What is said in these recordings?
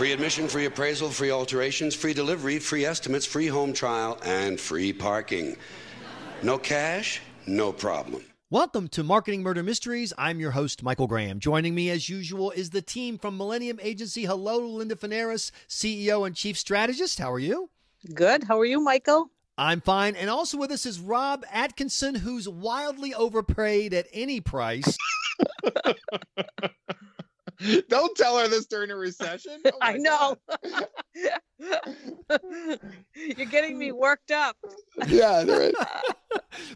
Free admission, free appraisal, free alterations, free delivery, free estimates, free home trial, and free parking. No cash? No problem. Welcome to Marketing Murder Mysteries. I'm your host, Michael Graham. Joining me, as usual, is the team from Millennium Agency. Hello, Linda Fanaras, CEO and Chief Strategist. How are you? Good. How are you, Michael? I'm fine. And also with us is Rob Atkinson, who's wildly overpaid at any price. Don't tell her this during a recession. Oh I know. You're getting me worked up. Yeah, right.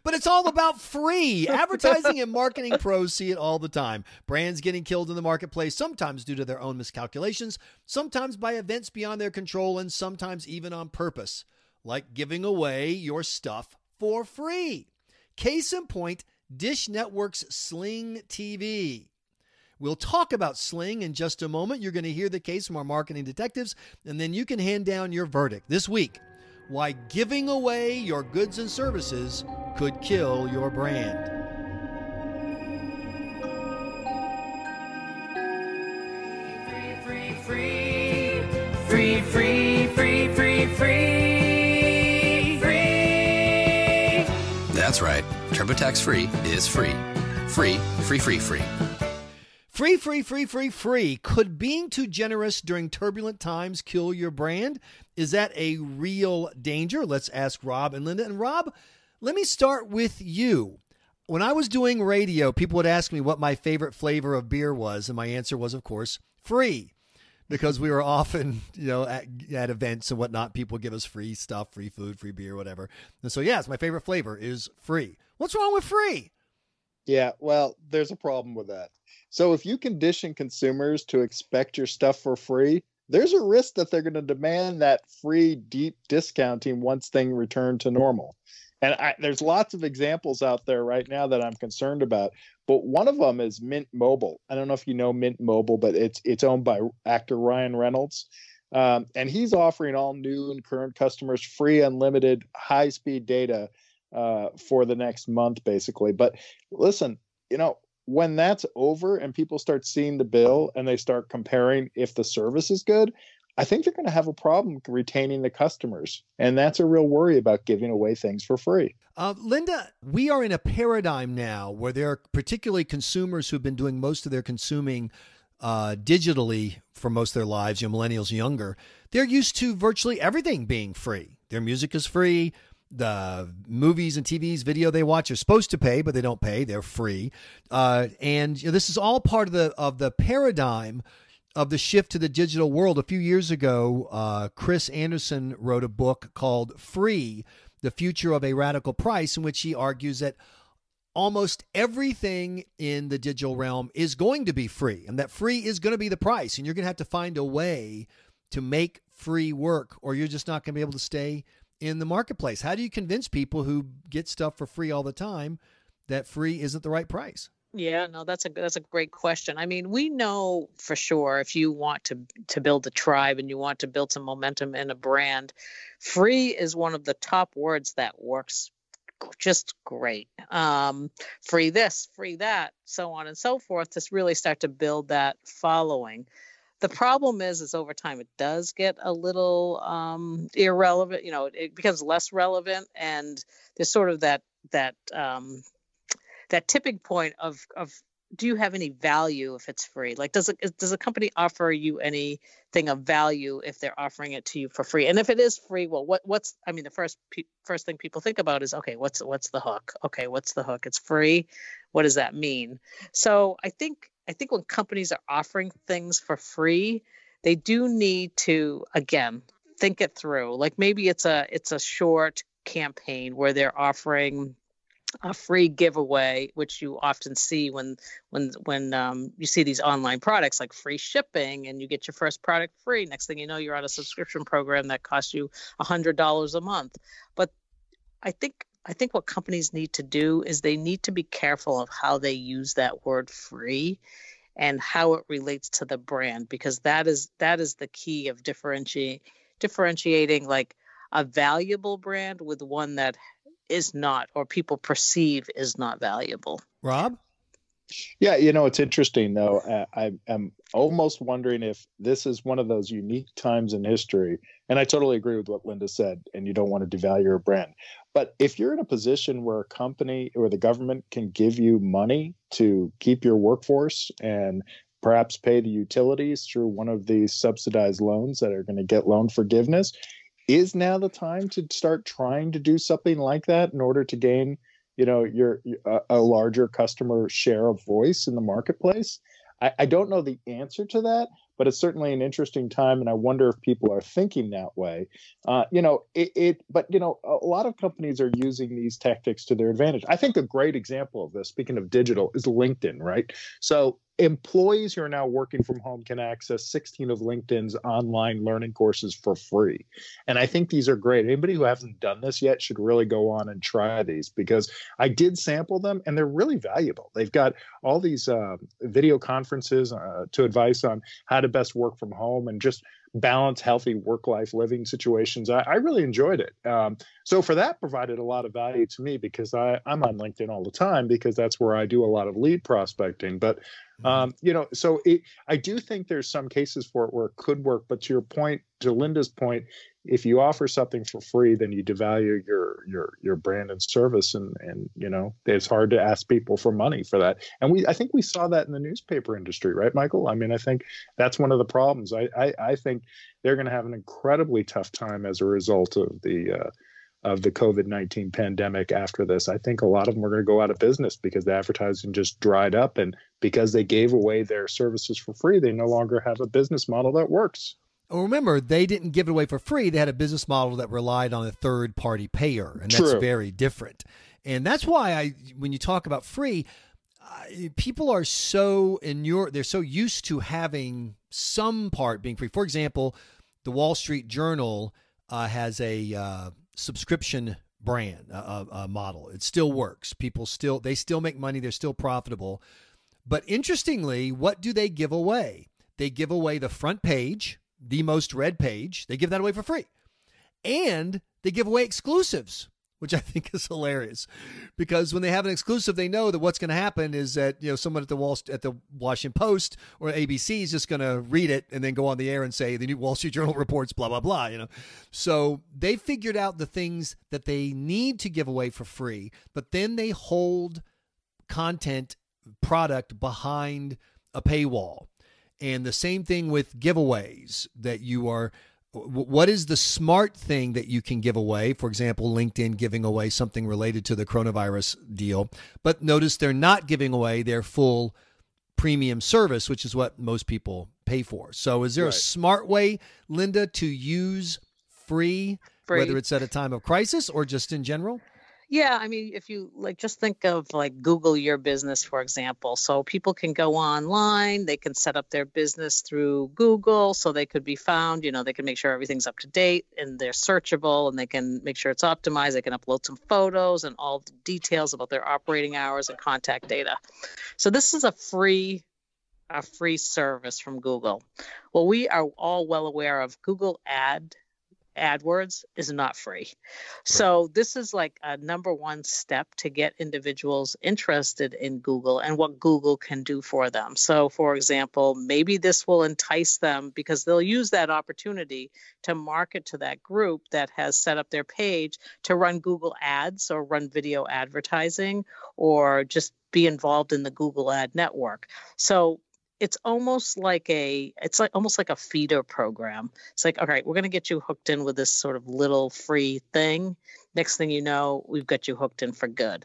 but it's all about free. Advertising and marketing pros see it all the time. Brands getting killed in the marketplace, sometimes due to their own miscalculations, sometimes by events beyond their control, and sometimes even on purpose, like giving away your stuff for free. Case in point, Dish Network's Sling TV. We'll talk about Sling in just a moment. You're going to hear the case from our marketing detectives, and then you can hand down your verdict this week. Why giving away your goods and services could kill your brand. Free, free, free, free, free, free, free, free. That's right. TurboTax Free is free. Free, free, free, free. Free, free, free, free, free. Could being too generous during turbulent times kill your brand? Is that a real danger? Let's ask Rob and Linda. And Rob, let me start with you. When I was doing radio, people would ask me what my favorite flavor of beer was, and my answer was, of course, free. Because we were often, you know, at, at events and whatnot, people give us free stuff, free food, free beer, whatever. And so, yes, my favorite flavor is free. What's wrong with free? Yeah, well, there's a problem with that. So if you condition consumers to expect your stuff for free, there's a risk that they're going to demand that free deep discounting once things return to normal. And I, there's lots of examples out there right now that I'm concerned about. But one of them is Mint Mobile. I don't know if you know Mint Mobile, but it's it's owned by actor Ryan Reynolds, um, and he's offering all new and current customers free unlimited high speed data uh, for the next month, basically. But listen, you know, when that's over and people start seeing the bill and they start comparing if the service is good, I think they're going to have a problem retaining the customers. And that's a real worry about giving away things for free. Uh, Linda, we are in a paradigm now where there are particularly consumers who've been doing most of their consuming uh, digitally for most of their lives, you know, millennials younger. They're used to virtually everything being free. Their music is free, the movies and TVs video they watch are supposed to pay, but they don't pay. They're free, uh, and you know, this is all part of the of the paradigm of the shift to the digital world. A few years ago, uh, Chris Anderson wrote a book called "Free: The Future of a Radical Price," in which he argues that almost everything in the digital realm is going to be free, and that free is going to be the price, and you're going to have to find a way to make free work, or you're just not going to be able to stay in the marketplace? How do you convince people who get stuff for free all the time that free isn't the right price? Yeah, no, that's a that's a great question. I mean, we know for sure if you want to to build a tribe and you want to build some momentum in a brand, free is one of the top words that works just great. Um, free this, free that, so on and so forth to really start to build that following. The problem is, is over time it does get a little um, irrelevant. You know, it becomes less relevant, and there's sort of that that um, that tipping point of of do you have any value if it's free? Like, does it does a company offer you anything of value if they're offering it to you for free? And if it is free, well, what what's I mean, the first first thing people think about is okay, what's what's the hook? Okay, what's the hook? It's free. What does that mean? So I think I think when companies are offering things for free, they do need to again think it through. Like maybe it's a it's a short campaign where they're offering a free giveaway, which you often see when when when um, you see these online products like free shipping and you get your first product free. Next thing you know, you're on a subscription program that costs you a hundred dollars a month. But I think I think what companies need to do is they need to be careful of how they use that word free and how it relates to the brand because that is that is the key of differentiating differentiating like a valuable brand with one that is not or people perceive is not valuable. Rob? Yeah, you know it's interesting though. Uh, I am almost wondering if this is one of those unique times in history. And I totally agree with what Linda said, and you don't want to devalue your brand. But if you're in a position where a company or the government can give you money to keep your workforce and perhaps pay the utilities through one of these subsidized loans that are going to get loan forgiveness, is now the time to start trying to do something like that in order to gain you know your a, larger customer share of voice in the marketplace? I, I don't know the answer to that, but it's certainly an interesting time, and I wonder if people are thinking that way. Uh, you know, it, it, But you know, a lot of companies are using these tactics to their advantage. I think a great example of this, speaking of digital, is LinkedIn. Right. So employees who are now working from home can access 16 of LinkedIn's online learning courses for free. And I think these are great. Anybody who hasn't done this yet should really go on and try these because I did sample them and they're really valuable. They've got all these uh, video conferences uh, to advice on how to best work from home and just balance healthy work life living situations. I, I really enjoyed it. Um, so for that provided a lot of value to me because I, I'm on LinkedIn all the time because that's where I do a lot of lead prospecting. But mm-hmm. um, you know, so it, I do think there's some cases for it where it could work. But to your point, to Linda's point, if you offer something for free, then you devalue your your your brand and service, and and you know it's hard to ask people for money for that. And we, I think we saw that in the newspaper industry, right, Michael? I mean, I think that's one of the problems. I I, I think they're going to have an incredibly tough time as a result of the. Uh, of the COVID 19 pandemic after this. I think a lot of them are going to go out of business because the advertising just dried up. And because they gave away their services for free, they no longer have a business model that works. Remember, they didn't give it away for free. They had a business model that relied on a third party payer, and that's True. very different. And that's why I, when you talk about free, uh, people are so in your, they're so used to having some part being free. For example, the Wall Street Journal uh, has a uh, subscription brand a model. It still works. People still, they still make money. They're still profitable. But interestingly, what do they give away? They give away the front page the most read page. They give that away for free. And they give away exclusives, which I think is hilarious. Because when they have an exclusive, they know that what's going to happen is that, you know, someone at the Wall at the Washington Post or ABC is just going to read it and then go on the air and say the new Wall Street Journal reports blah blah blah, you know. So, they figured out the things that they need to give away for free, but then they hold content product behind a paywall. And the same thing with giveaways that you are what is the smart thing that you can give away? For example, LinkedIn giving away something related to the coronavirus deal. But notice they're not giving away their full premium service, which is what most people pay for. So, is there right. a smart way, Linda, to use free, free, whether it's at a time of crisis or just in general? Yeah, I mean, if you like, just think of like Google Your Business, for example. So people can go online, they can set up their business through Google so they could be found. You know, they can make sure everything's up to date and they're searchable and they can make sure it's optimized. They can upload some photos and all the details about their operating hours and contact data. So this is a free a free service from Google. Well, we are all well aware of Google Ad AdWords is not free. So this is like a number one step to get individuals interested in Google and what Google can do for them. So for example, maybe this will entice them because they'll use that opportunity to market to that group that has set up their page to run Google ads or run video advertising or just be involved in the Google ad network. So it's almost like a it's like almost like a feeder program. It's like all right we're going to get you hooked in with this sort of little free thing. Next thing you know we've got you hooked in for good.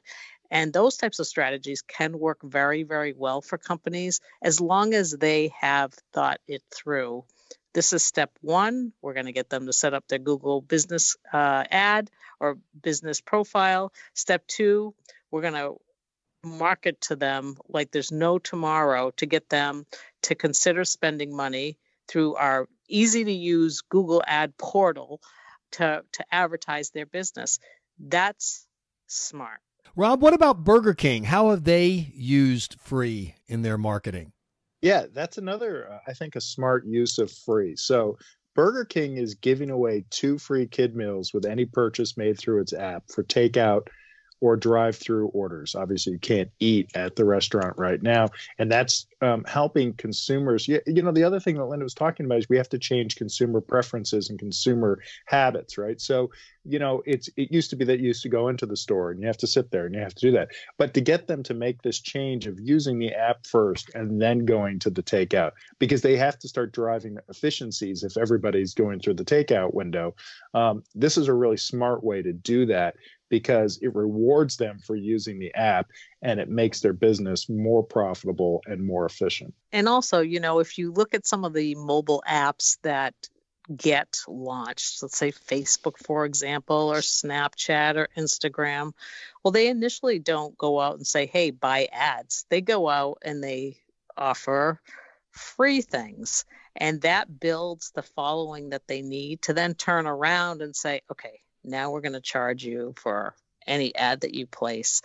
And those types of strategies can work very very well for companies as long as they have thought it through. This is step one. We're going to get them to set up their google business uh, ad or business profile. Step two we're going to market to them like there's no tomorrow to get them to consider spending money through our easy to use Google ad portal to, to advertise their business. That's smart. Rob, what about Burger King? How have they used free in their marketing? Yeah, that's another, uh, I think, a smart use of free. So Burger King is giving away two free kid meals with any purchase made through its app for takeout or drive-through orders. Obviously, you can't eat at the restaurant right now, and that's um, helping consumers. You, you know, the other thing that Linda was talking about is we have to change consumer preferences and consumer habits, right? So, you know, it's it used to be that you used to go into the store and you have to sit there and you have to do that, but to get them to make this change of using the app first and then going to the takeout because they have to start driving efficiencies if everybody's going through the takeout window. Um, this is a really smart way to do that because it rewards them for using the app and it makes their business more profitable and more efficient. And also, you know, if you look at some of the mobile apps that get launched, let's say Facebook, for example, or Snapchat or Instagram, well, they initially don't go out and say, hey, buy ads. They go out and they offer free things. And that builds the following that they need to then turn around and say, okay, now we're going to charge you for any ad that you place.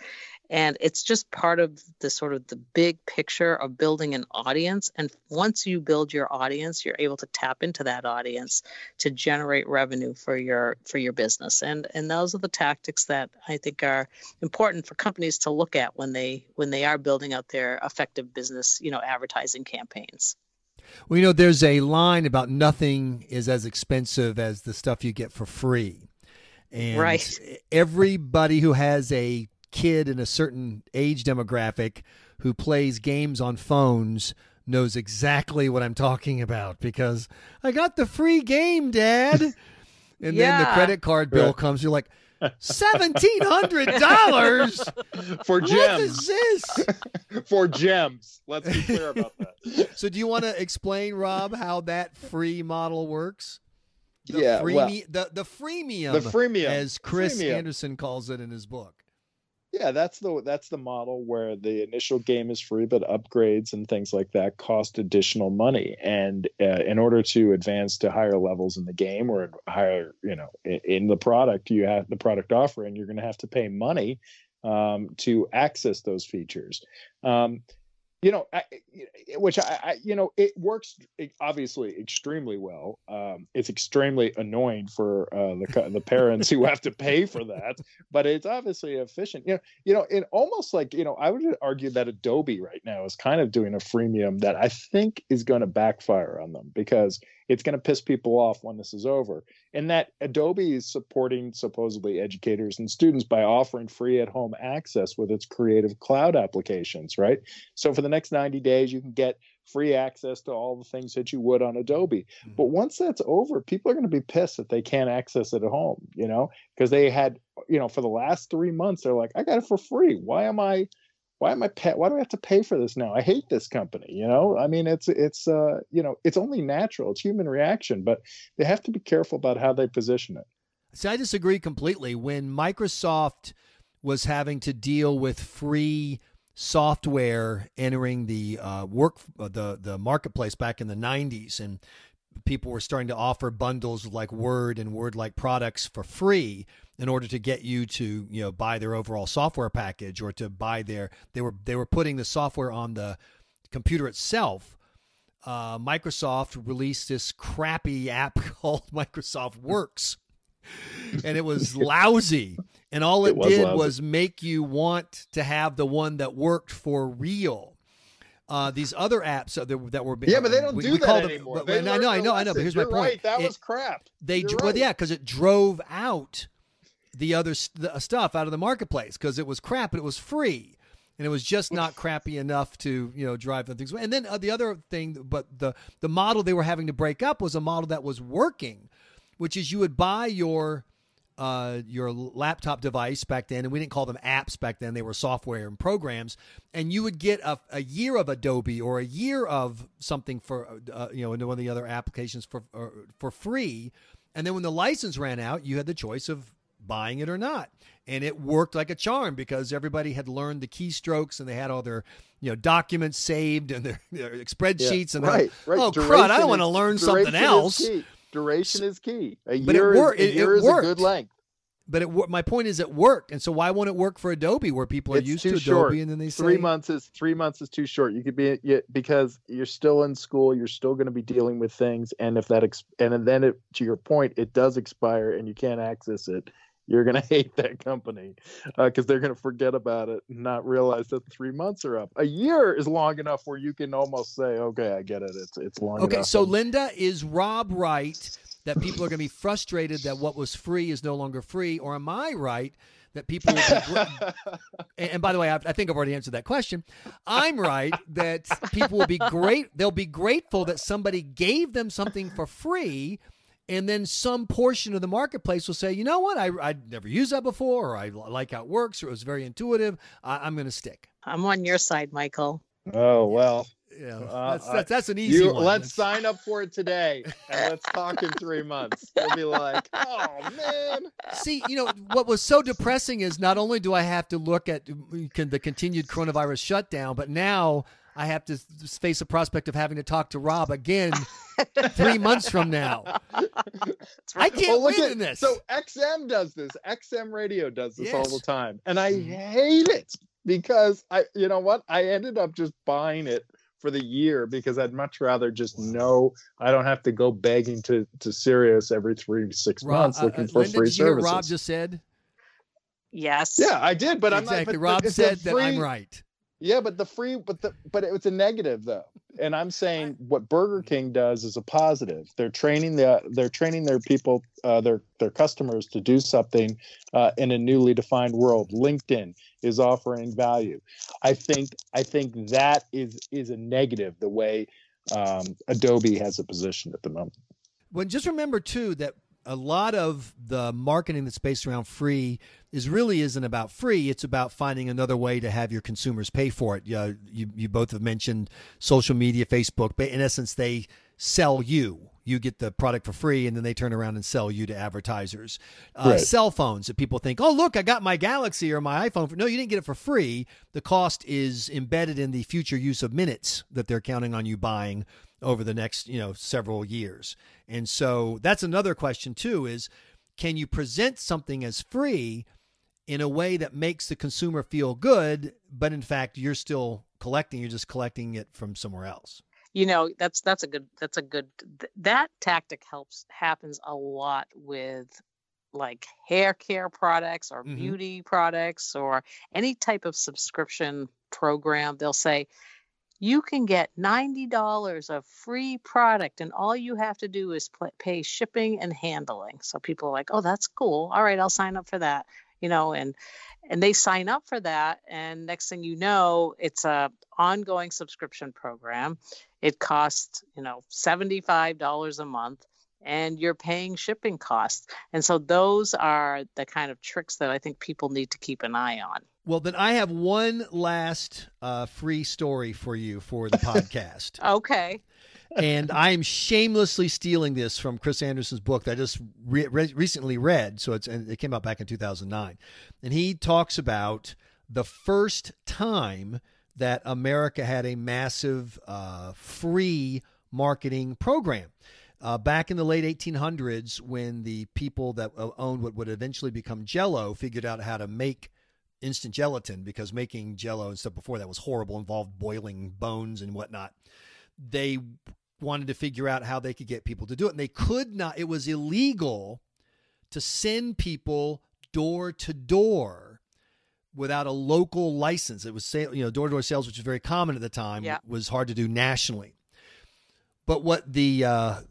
And it's just part of the sort of the big picture of building an audience. And once you build your audience you're able to tap into that audience to generate revenue for your for your business. And and those are the tactics that i think are important for companies to look at when they when they are building out their effective business you know advertising campaigns. Well you know there's a line about nothing is as expensive as the stuff you get for free and Right. everybody who has a kid in a certain age demographic who plays games on phones knows exactly what I'm talking about because I got the free game, Dad. And then the credit card bill Right. comes. You're like, seventeen hundred dollars. For gems, is this? for gems. Let's be clear about that. So, do you want to explain, Rob, how that free model works? The Yeah, well- the the freemium, The freemium, as Chris freemium. Anderson calls it in his book. Yeah, that's the that's the model where the initial game is free, but upgrades and things like that cost additional money. And uh, in order to advance to higher levels in the game or higher, you know, in, in the product, you have the product offering. You're going to have to pay money um, to access those features. Um, you know, I, which I, I, you know, it works obviously extremely well. Um, it's extremely annoying for uh, the the parents who have to pay for that, but it's obviously efficient. You know, you know, it almost like you know, I would argue that Adobe right now is kind of doing a freemium that I think is going to backfire on them because it's going to piss people off when this is over. And that Adobe is supporting supposedly educators and students by offering free at home access with its creative cloud applications, right? So for the next 90 days, you can get free access to all the things that you would on Adobe. Mm-hmm. But once that's over, people are going to be pissed that they can't access it at home, you know, because they had, you know, for the last three months, they're like, I got it for free. Why am I? Why am I pay, why do I have to pay for this now? I hate this company, you know? I mean, it's it's uh, you know, it's only natural. It's human reaction, but they have to be careful about how they position it. See, I disagree completely. When Microsoft was having to deal with free software entering the uh, work uh, the the marketplace back in the 90s and people were starting to offer bundles like word and word like products for free in order to get you to you know buy their overall software package or to buy their they were they were putting the software on the computer itself uh, microsoft released this crappy app called microsoft works and it was lousy. And all it, It was did lousy. was make you want to have the one that worked for real. Uh, these other apps that, that were Yeah, but they don't we- do we that call them- anymore. but- I know, I know, I know. But here's You're my point. Right. That It- was crap. they You're well, right. yeah, because it drove out the other st- the stuff out of the marketplace because it was crap, but it was free, and it was just not crappy enough to you know drive the things. And then uh, the other thing, but the the model they were having to break up was a model that was working, which is you would buy your uh, your laptop device back then, and we didn't call them apps back then; they were software and programs. And you would get a, a year of Adobe or a year of something for uh, you know into one of the other applications for uh, for free. And then when the license ran out, you had the choice of buying it or not. And it worked like a charm because everybody had learned the keystrokes and they had all their you know documents saved and their, their spreadsheets and they're right, right. oh crud, Duration I want to learn something else. Duration is key. A But it year wor- is, a year it is a good length. But it, my point is, it worked, and so why won't it work for Adobe, where people are It's used to short. Adobe, and then they say three months is three months is too short. You could be yeah, because you're still in school. You're still going to be dealing with things, and if that ex- and then it to your point, it does expire and you can't access it. You're going to hate that company uh, because they're going to forget about it and not realize that three months are up. A year is long enough where you can almost say, okay, I get it. It's it's long enough. Okay, enough. so Linda, is Rob right that people are going to be frustrated that what was free is no longer free, or am I right that people will be and by the way, I, I think I've already answered that question. I'm right that people will be great. They'll be grateful that somebody gave them something for free. And then some portion of the marketplace will say, you know what, I, I'd never used that before, or I like how it works, or it was very intuitive. I, I'm going to stick. I'm on your side, Michael. oh well, Yeah, know, Uh, that's, I- that's, that's an easy you one. let's sign up for it today and let's talk in three months. We'll be like, oh man. See, you know what was so depressing is not only do I have to look at can the continued coronavirus shutdown, but now I have to face the prospect of having to talk to Rob again three months from now. I can't Well, look win at- in this. So XM does this. XM radio does this all the time, and I Mhm. hate it because I, you know what? I ended up just buying it for the year because I'd much rather just know I don't have to go begging to to Sirius every three six Rob, months uh, looking uh, for Linda, free did you hear what services. Rob just said Yes. yeah, I did, but I'm not. exactly. But, Rob but it's a said that I'm right. Yeah, but the free, but the but it was a negative though, and I'm saying what Burger King does is a positive. They're training the they're training their people, uh, their their customers to do something uh, in a newly defined world. LinkedIn is offering value. I think I think that is is a negative the way um, Adobe has a position at the moment. Well, just remember too that a lot of the marketing that's based around free is really isn't about free. It's about finding another way to have your consumers pay for it. Yeah, you you both have mentioned social media, Facebook, but in essence, they sell you. You get the product for free, and then they turn around and sell you to advertisers. Uh, Right. Cell phones that people think, oh look, I got my Galaxy or my iPhone. For-. No, you didn't get it for free. The cost is embedded in the future use of minutes that they're counting on you buying over the next you know several years and so that's another question too is can you present something as free in a way that makes the consumer feel good but in fact you're still collecting you're just collecting it from somewhere else you know that's that's a good that's a good th- that tactic helps happens a lot with like hair care products or Mhm. beauty products or any type of subscription program. They'll say you can get $90 of free product and all you have to do is pay shipping and handling. So people are like oh that's cool. All right i'll sign up for that you know and and they sign up for that and next thing you know it's a ongoing subscription program. It costs you know $75 a month and you're paying shipping costs. And so those are the kind of tricks that i think people need to keep an eye on. Well then i have one last uh, free story for you for the podcast. Okay and I am shamelessly stealing this from Chris Anderson's book that I just re- re- recently read. So it's and it came out back in 2009, and he talks about the first time that America had a massive uh, free marketing program. Uh, back in the late 1800s, when the people that uh, owned what would eventually become Jello figured out how to make instant gelatin, because making Jello and stuff before that was horrible, involved boiling bones and whatnot they wanted to figure out how they could get people to do it. And they could not, it was illegal to send people door to door without a local license. It was, sale, you know, door to door sales, which was very common at the time, Yeah. was hard to do nationally. But what the, uh,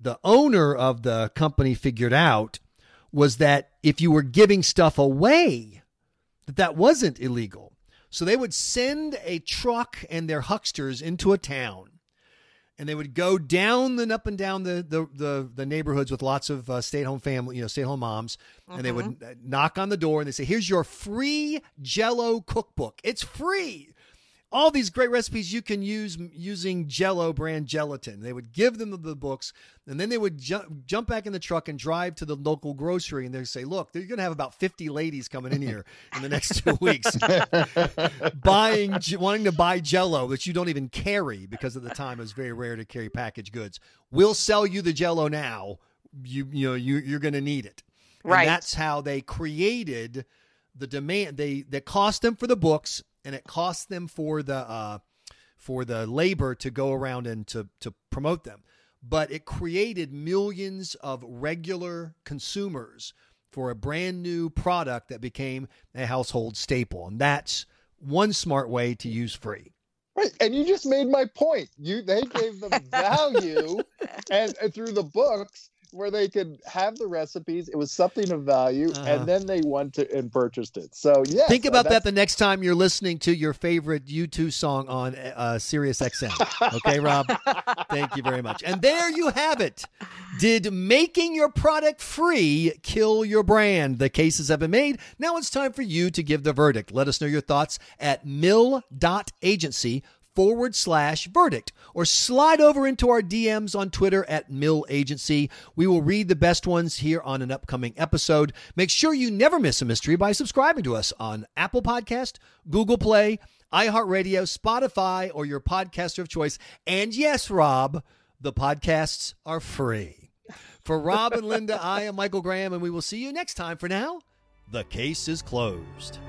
the owner of the company figured out was that if you were giving stuff away, that that wasn't illegal. So they would send a truck and their hucksters into a town and they would go down and up and down the the the, the neighborhoods with lots of uh, stay at home family, you know, stay at home moms, and they would uh, knock on the door and they say, "Here's your free Jello cookbook. It's free." All these great recipes you can use using Jello brand gelatin. They would give them the books, and then they would ju- jump back in the truck and drive to the local grocery, and they'd say, "Look, they're going to have about fifty ladies coming in here in the next two weeks, buying, wanting to buy Jello that you don't even carry because at the time it was very rare to carry packaged goods. We'll sell you the Jello now. You you know you you're going to need it. And Right. that's how they created the demand. They that cost them for the books, and it cost them for the uh, for the labor to go around and to to promote them. But it created millions of regular consumers for a brand new product that became a household staple. And that's one smart way to use free. Right, and you just made my point. You they gave them value, and, and through the books where they could have the recipes, it was something of value, Uh-huh. and then they went to and purchased it. So yeah, Think about that the next time you're listening to your favorite U2 song on uh, Sirius XM. Okay, Rob? Thank you very much. And there you have it. Did making your product free kill your brand? The cases have been made. Now it's time for you to give the verdict. Let us know your thoughts at mill.agency forward slash verdict or slide over into our DMs on Twitter at Mill Agency. We will read the best ones here on an upcoming episode. Make sure you never miss a mystery by subscribing to us on Apple Podcast, Google Play, iHeartRadio, Spotify, or your podcaster of choice. And yes, Rob, the podcasts are free. For Rob and Linda, I am Michael Graham, and we will see you next time. For now, the case is closed.